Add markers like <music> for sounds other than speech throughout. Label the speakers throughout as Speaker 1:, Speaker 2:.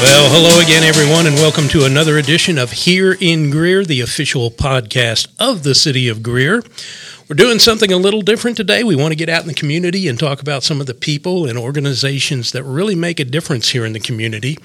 Speaker 1: Well, hello again, everyone, and welcome to another edition of Here in Greer, the official podcast of the city of Greer. We're doing something a little different today. We want to get out in the community and talk about some of the people and organizations that really make a difference here in the community.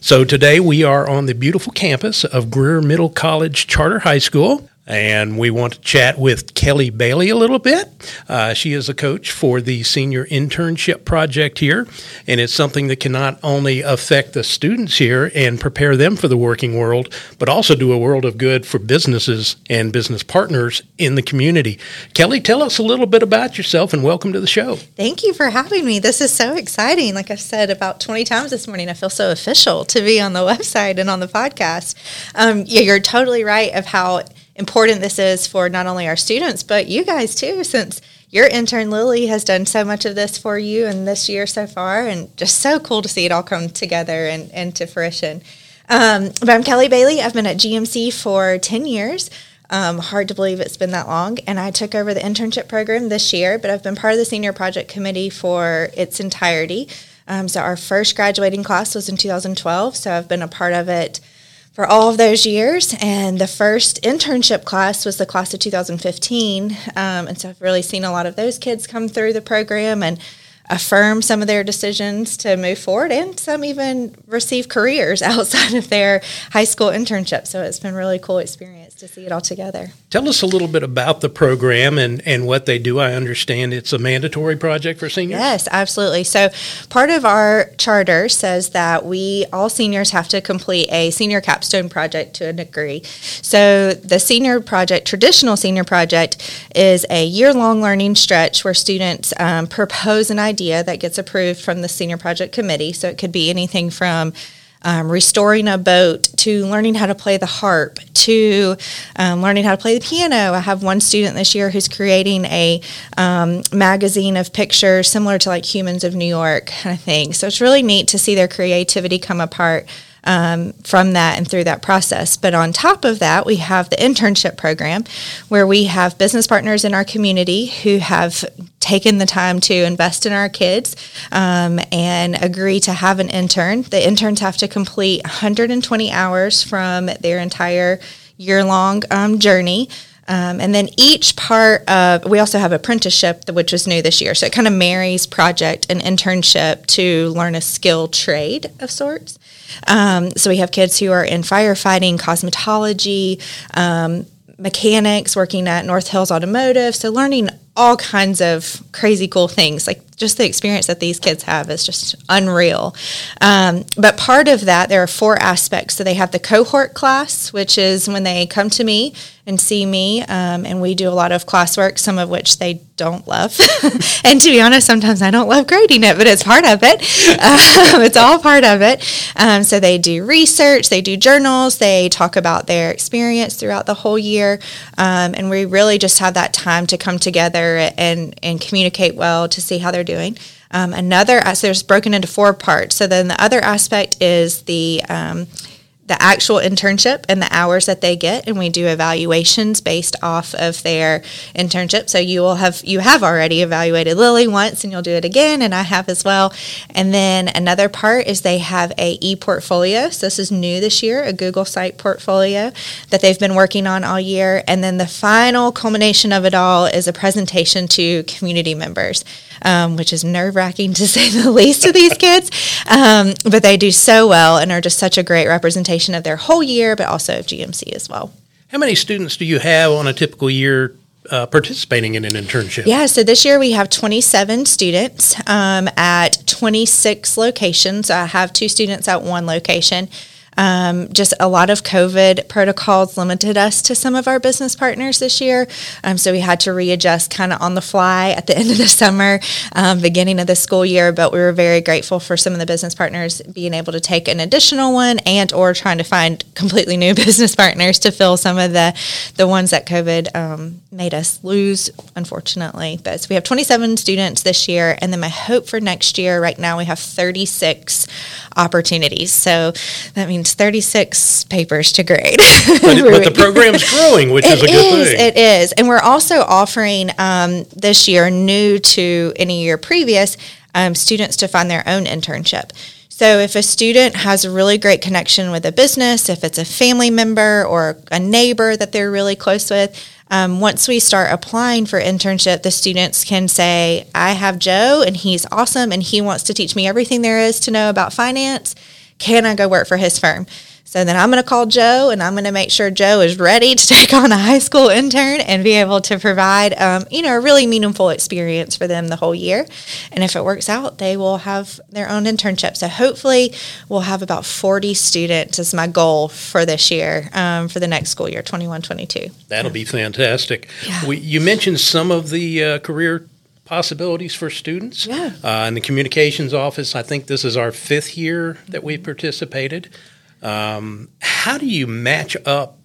Speaker 1: So today we are on the beautiful campus of Greer Middle College Charter High School and we want to chat with Kelly Bailey a little bit. Uh, she is a coach for the senior internship project here, and it's something that can not only affect the students here and prepare them for the working world, but also do a world of good for businesses and business partners in the community. Kelly, tell us a little bit about yourself and welcome to the show.
Speaker 2: Thank you for having me. This is so exciting. Like I've said about 20 times this morning, I feel so official to be on the <laughs> website and on the podcast. Um, yeah, you're totally right of how important this is for not only our students, but you guys too, since your intern Lily has done so much of this for you and this year so far, and just so cool to see it all come together and, and to fruition. Um, but I'm Kelly Bailey. I've been at GMC for 10 years. Um, hard to believe it's been that long. And I took over the internship program this year, but I've been part of the senior project committee for its entirety. Um, so our first graduating class was in 2012. So I've been a part of it for all of those years. And the first internship class was the class of 2015. Um, and so I've really seen a lot of those kids come through the program and affirm some of their decisions to move forward, and some even receive careers <laughs> outside of their high school internship. So it's been really cool experience to see it all together.
Speaker 1: Tell us a little bit about the program and, and what they do. I understand it's a mandatory project for seniors.
Speaker 2: Yes, absolutely. So part of our charter says that we all seniors have to complete a senior capstone project to a degree. So the senior project, traditional senior project, is a year long learning stretch where students um, propose an idea idea that gets approved from the senior project committee. So it could be anything from um, restoring a boat to learning how to play the harp to um, learning how to play the piano. I have one student this year who's creating a um, magazine of pictures similar to like Humans of New York kind of thing. So it's really neat to see their creativity come apart um, from that and through that process. But on top of that, we have the internship program where we have business partners in our community who have taken the time to invest in our kids um, and agree to have an intern. The interns have to complete 120 hours from their entire year long um, journey. Um, and then each part of, we also have apprenticeship, which was new this year. So it kind of marries project and internship to learn a skill trade of sorts. Um, so we have kids who are in firefighting, cosmetology, um, mechanics, working at North Hills Automotive. So learning all kinds of crazy cool things. Like just the experience that these kids have is just unreal. Um, but part of that, there are four aspects. So they have the cohort class, which is when they come to me and see me, um, and we do a lot of classwork, some of which they don't love. <laughs> and to be honest, sometimes I don't love grading it, but it's part of it. <laughs> Um, it's all part of it. Um, so they do research, they do journals, they talk about their experience throughout the whole year, um, and we really just have that time to come together and and communicate well to see how they're doing. Um, another, so there's broken into four parts. So then the other aspect is the um, the actual internship and the hours that they get and we do evaluations based off of their internship. So you will have you have already evaluated lily once and you'll do it again and i have as well. And then another part is they have a e-portfolio. So this is new this year a google site portfolio that they've been working on all year. And then the final culmination of it all is a presentation to community members um, which is nerve wracking to <laughs> say the least to these kids. Um, but they do so well and are just such a great representation of their whole year, but also of GMC as well.
Speaker 1: How many students do you have on a typical year uh, participating in an internship?
Speaker 2: Yeah, so this year we have 27 students um, at 26 locations. I have two students at one location. Um, just a lot of COVID protocols limited us to some of our business partners this year. Um, so we had to readjust kind of on the fly at the <laughs> end of the summer, um, beginning of the school year. But we were very grateful for some of the business partners being able to take an additional one and or trying to find completely new <laughs> business partners to fill some of the, the ones that COVID um, made us lose, unfortunately. But so we have 27 students this year. And then my hope for next year, right now, we have 36 opportunities. So that means 36 papers to grade.
Speaker 1: but, but, the <laughs> program's growing, which
Speaker 2: it
Speaker 1: is a good thing.
Speaker 2: It is. And we're also offering um, this year, new to any year previous, um, students to find their own internship. So if a student has a really great connection with a business, if it's a family member or a neighbor that they're really close with, um, once we start applying for internship, the students can say, I have Joe and he's awesome and he wants to teach me everything there is to know about finance. Can I go work for his firm? So then I'm going to call Joe and I'm going to make sure Joe is ready to <laughs> take on a high school intern and be able to provide, um, you know, a really meaningful experience for them the whole year. And if it works out, they will have their own internship. So hopefully we'll have about 40 students as my goal for this year, um, for the next school year, 21, 22.
Speaker 1: That'll be fantastic. Yeah. We, you mentioned some of the uh, career possibilities for students.
Speaker 2: Yeah.
Speaker 1: Uh, in the communications office, I think this is our fifth year that we've participated. Um, how do you match up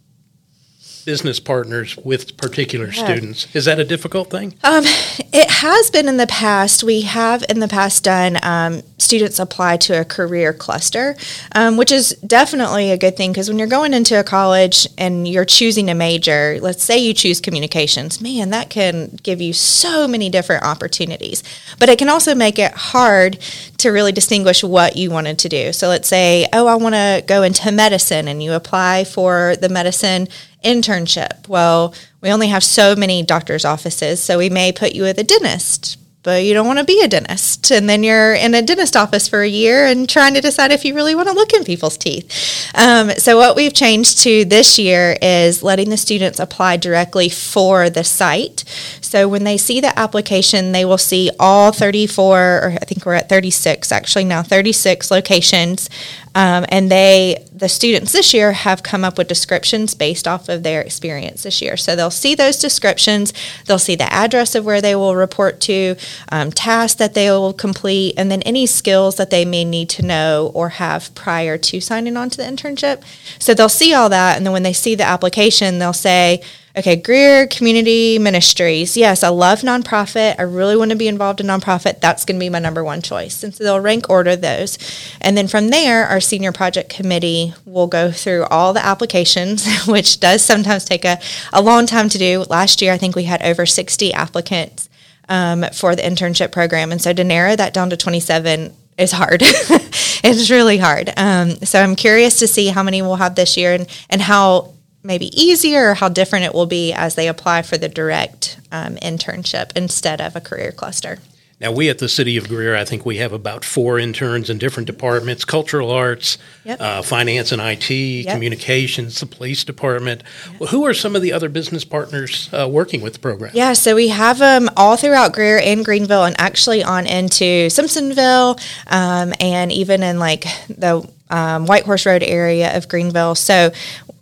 Speaker 1: business partners with particular yeah. students. Is that a difficult thing?
Speaker 2: Um, it has been in the past. We have in the past done um, students apply to a career cluster, um, which is definitely a good thing because when you're going into a college and you're choosing a major, let's say you choose communications, man, that can give you so many different opportunities. But it can also make it hard to really distinguish what you wanted to do. So let's say, oh, I want to go into medicine, and you apply for the medicine internship. Well, we only have so many doctor's offices, so we may put you with a dentist, but you don't want to be a dentist. And then you're in a dentist office for a year and trying to decide if you really want to look in people's teeth. Um, so, what we've changed to this year is letting the students apply directly for the site. So, when they see the application, they will see all 34, or I think we're at 36 actually now, 36 locations um, and they, the students this year, have come up with descriptions based off of their experience this year. So they'll see those descriptions, they'll see the address of where they will report to, um, tasks that they will complete, and then any skills that they may need to know or have prior to signing on to the internship. So they'll see all that, and then when they see the application, they'll say, Okay, Greer Community Ministries. Yes, I love nonprofit. I really want to be involved in nonprofit. That's going to be my number one choice. And so they'll rank order those. And then from there, our senior project committee will go through all the applications, <laughs> which does sometimes take a, a long time to do. Last year, I think we had over 60 applicants um, for the internship program. And so to narrow that down to 27 is hard. <laughs> it's really hard. Um, so I'm curious to see how many we'll have this year and, and how maybe easier or how different it will be as they apply for the direct um, internship instead of a career cluster.
Speaker 1: Now, we at the City of Greer, I think we have about four interns in different departments cultural arts, yep. uh, finance and IT, yep. communications, the police department. Yep. Well, who are some of the other business partners uh, working with the program?
Speaker 2: Yeah, so we have them all throughout Greer and Greenville, and actually on into Simpsonville, um, and even in like the um, White Horse Road area of Greenville. So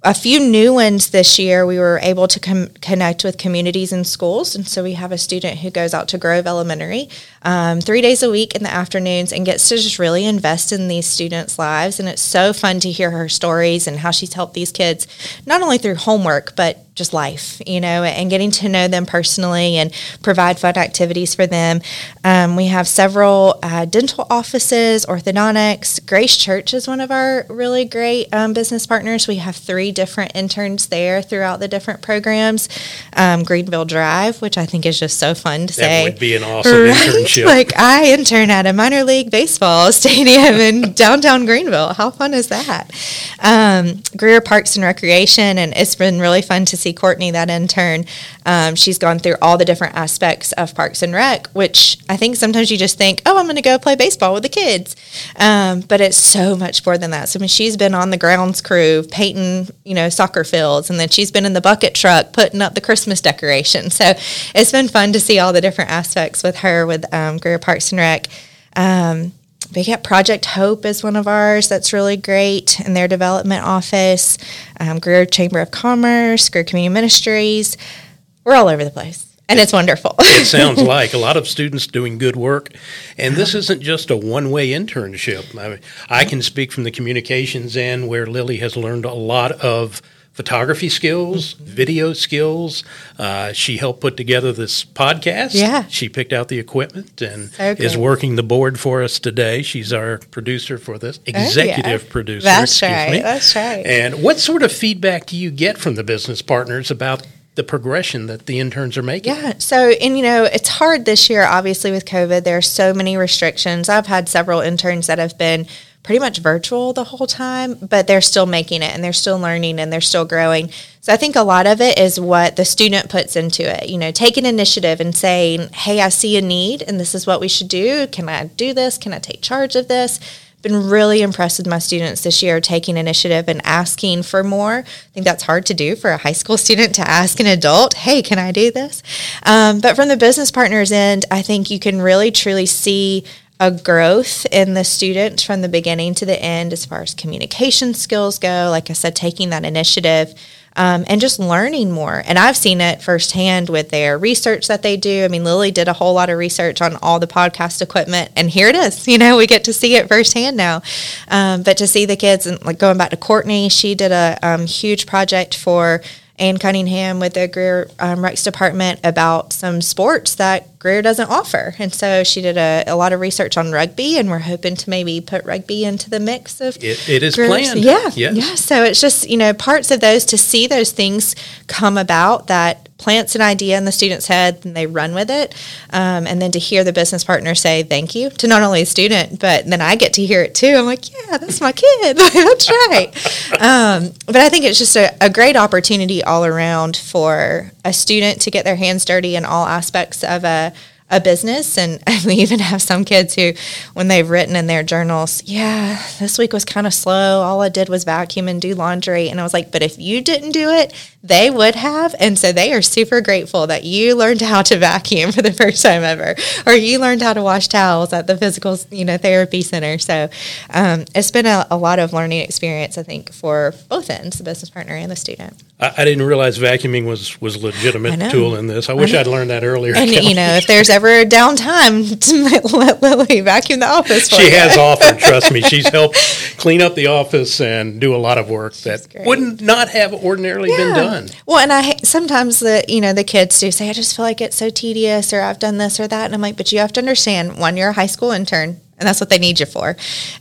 Speaker 2: a few new ones this year. We were able to com- connect with communities and schools, and so we have a student who goes out to Grove Elementary um, three days a week in the afternoons and gets to just really invest in these students' lives. And it's so fun to hear her stories and how she's helped these kids not only through homework but just life, you know, and getting to know them personally and provide fun activities for them. Um, we have several uh, dental offices, orthodontics. Grace Church is one of our really great um, business partners. We have three different interns there throughout the different programs. Um, Greenville Drive, which I think is just so fun to
Speaker 1: that
Speaker 2: say.
Speaker 1: would be an awesome right? internship.
Speaker 2: Like I intern at a minor league baseball <laughs> stadium in downtown Greenville. How fun is that? Um, Greer Parks and Recreation, and it's been really fun to see Courtney, that intern. Um, she's gone through all the different aspects of Parks and Rec, which I think sometimes you just think, oh, I'm going to go play baseball with the kids. Um, but it's so much more than that. So, I mean, she's been on the grounds crew painting, you know, soccer fields, and then she's been in the bucket truck putting up the Christmas decorations. So it's been fun to see all the different aspects with her with um, Greer Parks and Rec. Um, but Project Hope is one of ours that's really great in their development office. Um, Greer Chamber of Commerce, Greer Community Ministries. We're all over the place. And it's wonderful.
Speaker 1: it <laughs> sounds like a lot of students doing good work. And this isn't just a one way internship. I, mean, I can speak from the communications end where Lily has learned a lot of photography skills, mm-hmm. video skills. Uh, she helped put together this podcast.
Speaker 2: Yeah.
Speaker 1: She picked out the equipment and so is working the board for us today. She's our producer for this, executive oh, yeah. producer.
Speaker 2: That's right. Me. That's right.
Speaker 1: And what sort of feedback do you get from the business partners about the progression that the interns are making.
Speaker 2: Yeah. So, and you know, it's hard this year, obviously, with COVID. There are so many restrictions. I've had several interns that have been pretty much virtual the whole time, but they're still making it and they're still learning and they're still growing. So I think a lot of it is what the student puts into it. You know, taking initiative and saying, "Hey, I see a need and this is what we should do. Can I do this? Can I take charge of this?" Been really impressed with my students this year taking initiative and asking for more. I think that's hard to do for a high school <laughs> student to ask an adult, hey, can I do this? Um, but from the business partners end, I think you can really truly see a growth in the student from the beginning to the end as far as communication skills go. Like I said, taking that initiative um, and just learning more. And I've seen it firsthand with their research that they do. I mean, Lily did a whole lot of research on all the podcast equipment, and here it is. <laughs> You know, we get to see it firsthand now. Um, but to see the kids, and like going back to Courtney, she did a um, huge project for Ann Cunningham with the Greer um, Recs department about some sports that Greer doesn't offer. And so she did a, a, lot of research on rugby, and we're hoping to maybe put rugby into the mix of
Speaker 1: it, it is Greer's. planned.
Speaker 2: Yeah, yes. yeah. So it's just you know parts of those to see those things come about that plants an idea in the student's head and they run with it. Um, and then to hear the business partner say thank you to not only the student, but then I get to hear it too. I'm like, yeah, that's my kid. <laughs> that's right. Um, but I think it's just a, a great opportunity all around for a student to get their hands dirty in all aspects of a a business. And <laughs> we even have some kids who, when they've written in their journals, yeah, this week was kind of slow. All I did was vacuum and do laundry. And I was like, but if you didn't do it, they would have. And so they are super grateful that you learned how to vacuum for the first time ever, or you learned how to wash towels at the physical, you know, therapy center. So um, it's been a, a lot of learning experience, I think, for both ends, the business partner and the student.
Speaker 1: I, I didn't realize vacuuming was was a legitimate tool in this. I wish I I'd learned that earlier.
Speaker 2: And Kelly. you know, if there's ever a downtime, <laughs> to let Lily vacuum the office.
Speaker 1: she you. has offered. Trust me, <laughs> she's helped clean up the office and do a lot of work that wouldn't not have ordinarily yeah. been done.
Speaker 2: Well, and I sometimes the you know the kids do say, I just feel like it's so tedious, or I've done this or that, and I'm like, but you have to understand, one, you're a high school intern and that's what they need you for.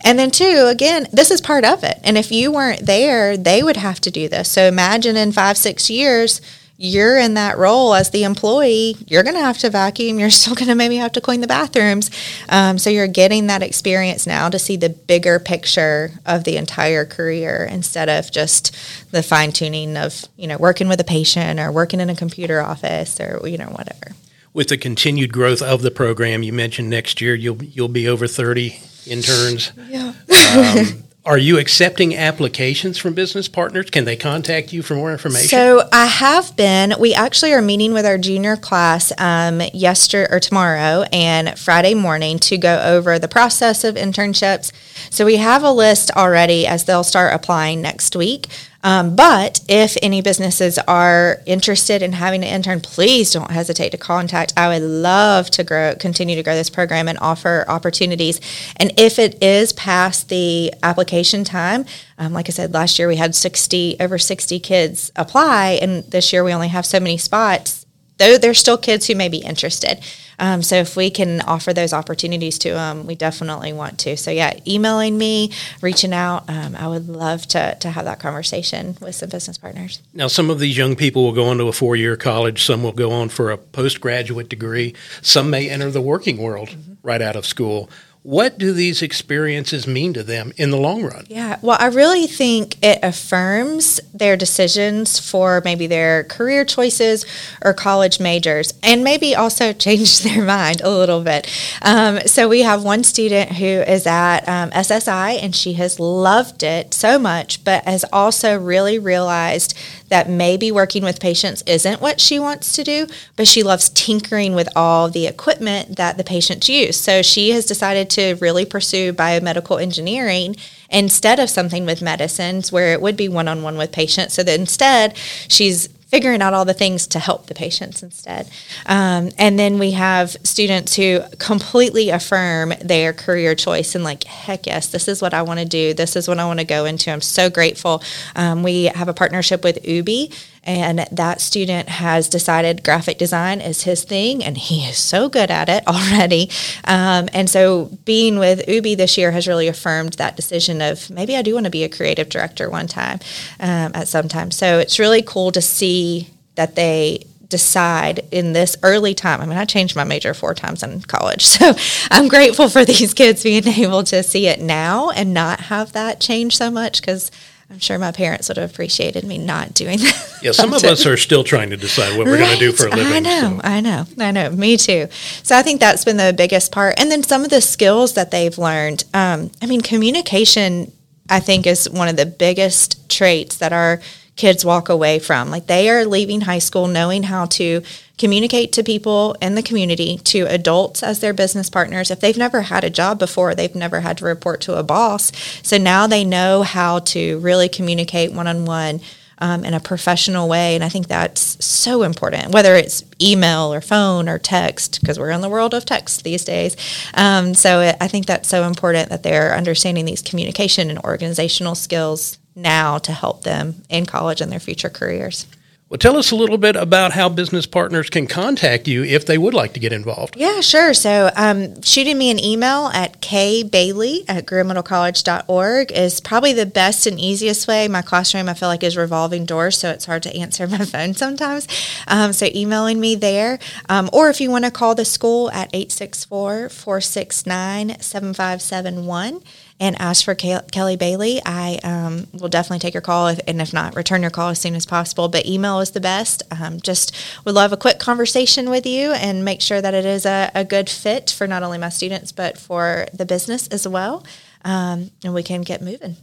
Speaker 2: And then two, again, this is part of it. And if you weren't there, they would have to do this. So imagine in five, six years, you're in that role as the employee. You're going to have to vacuum. You're <laughs> still going to maybe have to clean the bathrooms. Um, so you're getting that experience now to see the bigger picture of the entire career instead of just the fine tuning of you know working with a patient or working in a computer office or you know whatever
Speaker 1: with the continued growth of the program, you mentioned next year you'll you'll be over thirty interns.
Speaker 2: Yeah.
Speaker 1: um, are you accepting applications from business partners? Can they contact you for more information?
Speaker 2: So I have been. We actually are meeting with our junior class um, yesterday or tomorrow and Friday morning to go over the process of internships. So we have a list already as they'll start applying next week. Um, but if any businesses are interested in having an intern, please don't hesitate to contact. I would love to grow, continue to grow this program and offer opportunities. And if it is past the application time, um, like I said, last year we had 60 over 60 kids apply, and this year we only have so many spots. Though there's still kids who may be interested. Um, so if we can offer those opportunities to them, we definitely want to. So yeah, emailing me, reaching out, um, I would love to to have that conversation with some business partners.
Speaker 1: Now, some of these young people will go on to a four year college. Some will go on for a postgraduate degree. Some may enter the working world mm-hmm. right out of school. What do these experiences mean to them in the long run?
Speaker 2: Yeah, well, I really think it affirms their decisions for maybe their career choices or college majors, and maybe also <laughs> change their mind a little bit. Um, so, we have one student who is at um, SSI and she has loved it so much, but has also really realized that maybe working with patients isn't what she wants to do, but she loves tinkering with all the equipment that the patients use. So, she has decided to really pursue biomedical engineering instead of something with medicines where it would be one on one with patients. So that instead, she's figuring out all the things to help the patients instead. Um, and then we have students who completely affirm their career choice and like, heck yes, this is what I want to do. This is what I want to go into. I'm so grateful. Um, we have a partnership with Ubi and that student has decided graphic design is his thing and he is so good at it <laughs> already um, and so being with ubi this year has really affirmed that decision of maybe i do want to be a creative director one time um, at some time so it's really cool to see that they decide in this early time. I mean, I changed my major four times in college. <laughs> So I'm grateful for these kids being <laughs> able to see it now and not have that change so much because I'm sure my parents would have appreciated me not doing that.
Speaker 1: Yeah, some of us are still trying to decide what we're going to do for a living.
Speaker 2: I know,
Speaker 1: so.
Speaker 2: I know, I know. Me too. So I think that's been the biggest part. And then some of the skills that they've learned. Um, I mean, communication, I think, is one of the biggest traits that our kids walk away from. Like they are leaving high school knowing how to communicate to people in the community, to adults as their business partners. If they've never had a job before, they've never had to report to a boss. So now they know how to really communicate one on one. in a professional way. And I think that's so important, whether it's email or phone or text, because we're in the world of text these days. Um, so it, I think that's so important that they're understanding these communication and organizational skills now to help them in college and their future careers.
Speaker 1: Well, tell us a little bit about how business partners can contact you if they would like to get involved.
Speaker 2: Yeah, sure. So, um, shooting me an email at kbailey at greermiddlecollege.org is probably the best and easiest way. My classroom, I feel like, is revolving doors, so it's hard to answer <laughs> my phone sometimes. Um, so, emailing me there. Um, or if you want to call the school at 864 469 7571 and ask for Kelly Bailey, I um, will definitely take your call, if, and if not, return your call as soon as possible. But email is the best. Um, just would love a quick conversation with you and make sure that it is a, a good fit for not only my students but for the business as well, um, and we can get moving.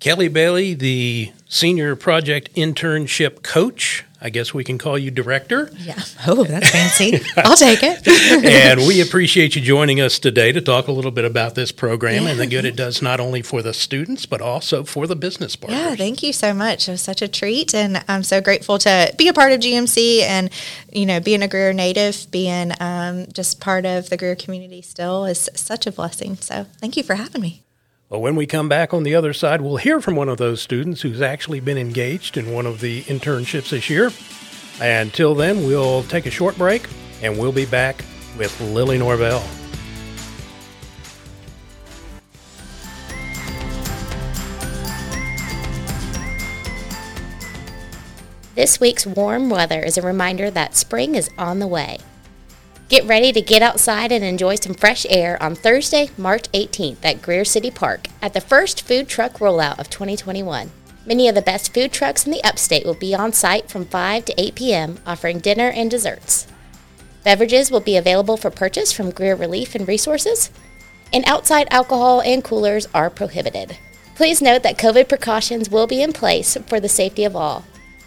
Speaker 1: Kelly Bailey, the senior project internship coach. I guess we can call you director.
Speaker 2: Yeah. Oh, that's fancy. <laughs> I'll take it.
Speaker 1: and we appreciate you joining us today to talk a little bit about this program yeah. and the good it does not only for the students but also for the business partners.
Speaker 2: Yeah, thank you so much. It was such a treat, and I'm so grateful to be a part of GMC and you know being a Greer native, being um, just part of the Greer community still is such a blessing. So thank you for having me.
Speaker 1: Well, when we come back on the other side, we'll hear from one of those students who's actually been engaged in one of the internships this year. Until then, we'll take a short break and we'll be back with Lily Norvell.
Speaker 3: This week's warm weather is a reminder that spring is on the way. Get ready to get outside and enjoy some fresh air on Thursday, March 18th at Greer City Park at the first food truck rollout of 2021. Many of the best food trucks in the upstate will be on site from 5 to 8 p.m., offering dinner and desserts. Beverages will be available for purchase from Greer Relief and Resources, and outside alcohol and coolers are prohibited. Please note that COVID precautions will be in place for the safety of all.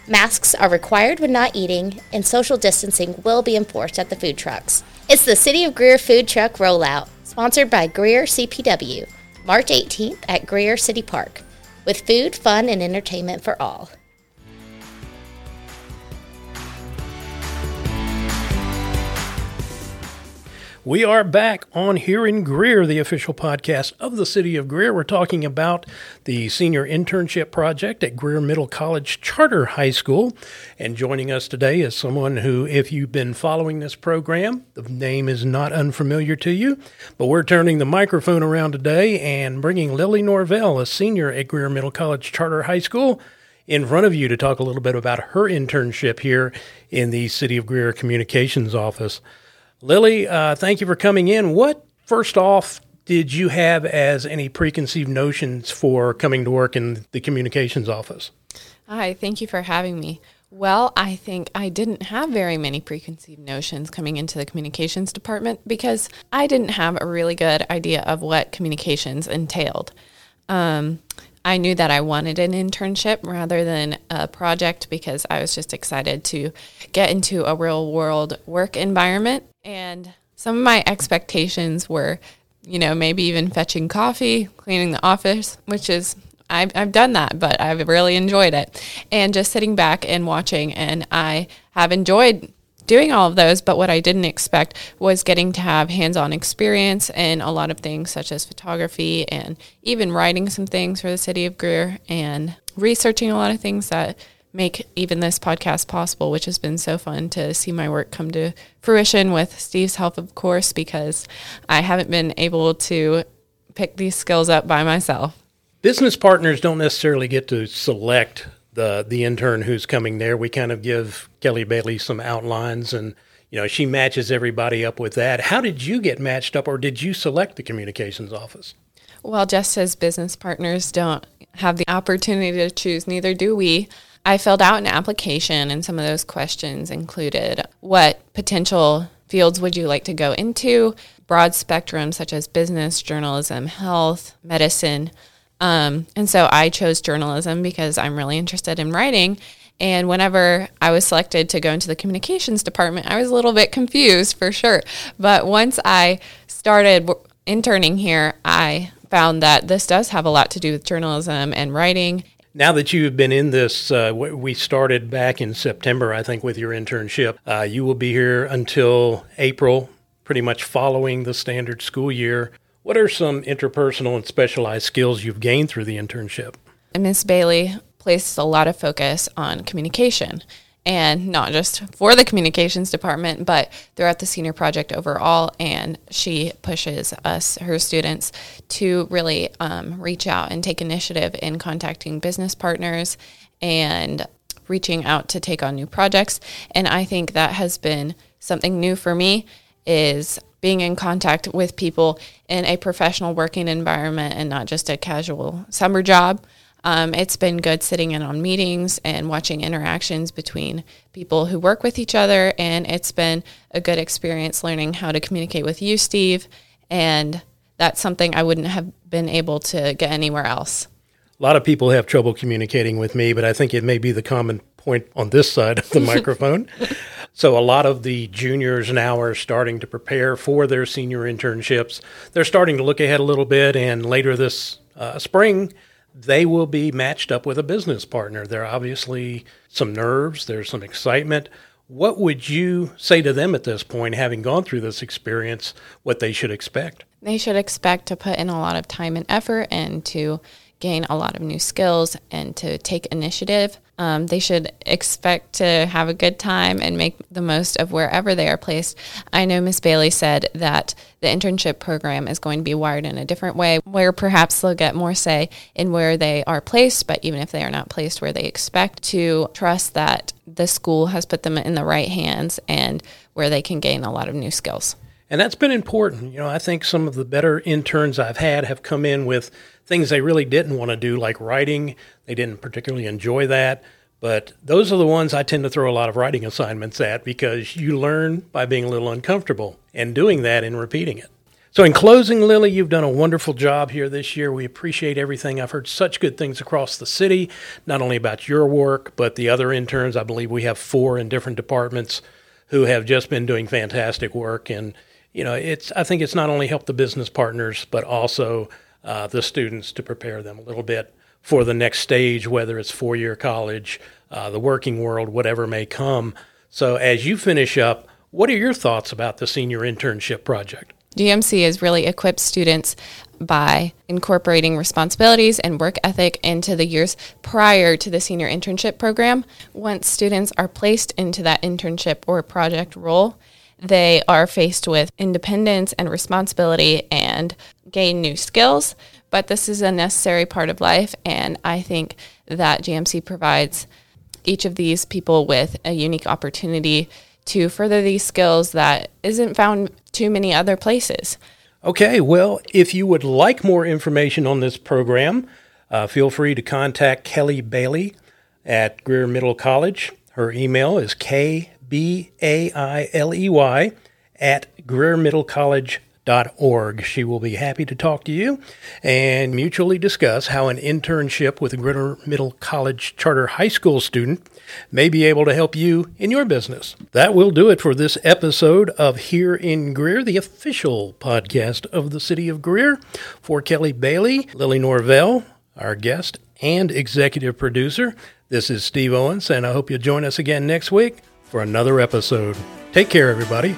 Speaker 3: Masks are required when not eating, and social distancing will be enforced at the food trucks. It's the City of Greer Food Truck Rollout, sponsored by Greer CPW, March 18th at Greer City Park, with food, fun, and entertainment for all.
Speaker 1: We are back on here in Greer, the official podcast of the city of Greer. We're talking about the senior internship project at Greer Middle College Charter High School. And joining us today is someone who, if you've been following this program, the name is not unfamiliar to you. But we're turning the microphone around today and bringing Lily Norvell, a senior at Greer Middle College Charter High School, in front of you to talk a little bit about her internship here in the City of Greer Communications Office. Lily, uh, thank you for coming in. What, first off, did you have as any preconceived notions for coming to work in the communications office?
Speaker 4: Hi, thank you for having me. Well, I think I didn't have very many preconceived notions coming into the communications department because I didn't have a really good idea of what communications entailed. Um, I knew that I wanted an internship rather than a project because I was just excited to get into a real world work environment. And some of my expectations were, you know, maybe even fetching coffee, cleaning the office, which is I've, I've done that, but I've really enjoyed it. And just sitting back and watching, and I have enjoyed doing all of those, but what I didn't expect was getting to have hands on experience in a lot of things, such as photography and even writing some things for the city of Greer and researching a lot of things that make even this podcast possible, which has been so fun to see my work come to fruition with Steve's help, of course, because I haven't been able to pick these skills up by myself.
Speaker 1: Business partners don't necessarily get to select the the intern who's coming there. We kind of give Kelly Bailey some outlines and you know, she matches everybody up with that. How did you get matched up or did you select the communications office?
Speaker 4: Well, just as business partners don't have the opportunity to choose, neither do we. I filled out an application, and some of those questions included what potential fields would you like to go into, broad spectrum such as business, journalism, health, medicine. Um, and so I chose journalism because I'm really interested in writing. And whenever I was selected to go into the communications department, I was a little bit confused for sure. But once I started interning here, I found that this does have a lot to do with journalism and writing
Speaker 1: now that you've been in this, uh, we started back in September, I think, with your internship. Uh, you will be here until April, pretty much following the standard school year. What are some interpersonal and specialized skills you've gained through the internship?
Speaker 4: Miss Bailey placed a lot of focus on communication and not just for the communications department, but throughout the senior project overall. And she pushes us, her students, to really um, reach out and take initiative in contacting business partners and reaching out to take on new projects. And I think that has been something new for me is being in contact with people in a professional working environment and not just a casual summer job. Um, it's been good sitting in on meetings and watching interactions between people who work with each other. And it's been a good experience learning how to communicate with you, Steve. And that's something I wouldn't have been able to get anywhere else.
Speaker 1: A lot of people have trouble communicating with me, but I think it may be the common point on this side of the <laughs> microphone. So, a lot of the juniors now are starting to prepare for their senior internships. They're starting to look ahead a little bit, and later this uh, spring, they will be matched up with a business partner. There are obviously some nerves, there's some excitement. What would you say to them at this point, having gone through this experience, what they should expect?
Speaker 4: They should expect to put in a lot of time and effort and to gain a lot of new skills and to take initiative. Um, they should expect to have a good time and make the most of wherever they are placed. I know Miss Bailey said that the internship program is going to be wired in a different way, where perhaps they'll get more say in where they are placed, but even if they are not placed where they expect, to trust that the school has put them in the right hands and where they can gain a lot of new skills.
Speaker 1: And that's been important. You know, I think some of the better interns I've had have come in with things they really didn't want to do, like writing. They didn't particularly enjoy that. But those are the ones I tend to throw a lot of writing assignments at because you learn by being a little uncomfortable and doing that and repeating it. So, in closing, Lily, you've done a wonderful job here this year. We appreciate everything. I've heard such good things across the city, not only about your work, but the other interns. I believe we have four in different departments who have just been doing fantastic work. And, you know, it's, I think it's not only helped the business partners, but also uh, the students to prepare them a little bit for the next stage, whether it's four year college, uh, the working world, whatever may come. So, as you finish up, what are your thoughts about the senior internship project?
Speaker 4: GMC has really equipped students by incorporating responsibilities and work ethic into the years prior to the senior internship program. Once students are placed into that internship or project role, they are faced with independence and responsibility and gain new skills. But this is a necessary part of life, and I think that GMC provides each of these people with a unique opportunity to further these skills that isn't found too many other places.
Speaker 1: Okay, well, if you would like more information on this program, uh, feel free to contact Kelly Bailey at Greer Middle College. Her email is k B A I L E Y, at greermiddlecollege.org. She will be happy to talk to you and mutually discuss how an internship with a Greer Middle College Charter High School student may be able to help you in your business. That will do it for this episode of Here in Greer, the official podcast of the City of Greer. For Kelly Bailey, Lily Norvell, our guest and executive producer, this is Steve Owens, and I hope you'll join us again next week for another episode. Take care, everybody.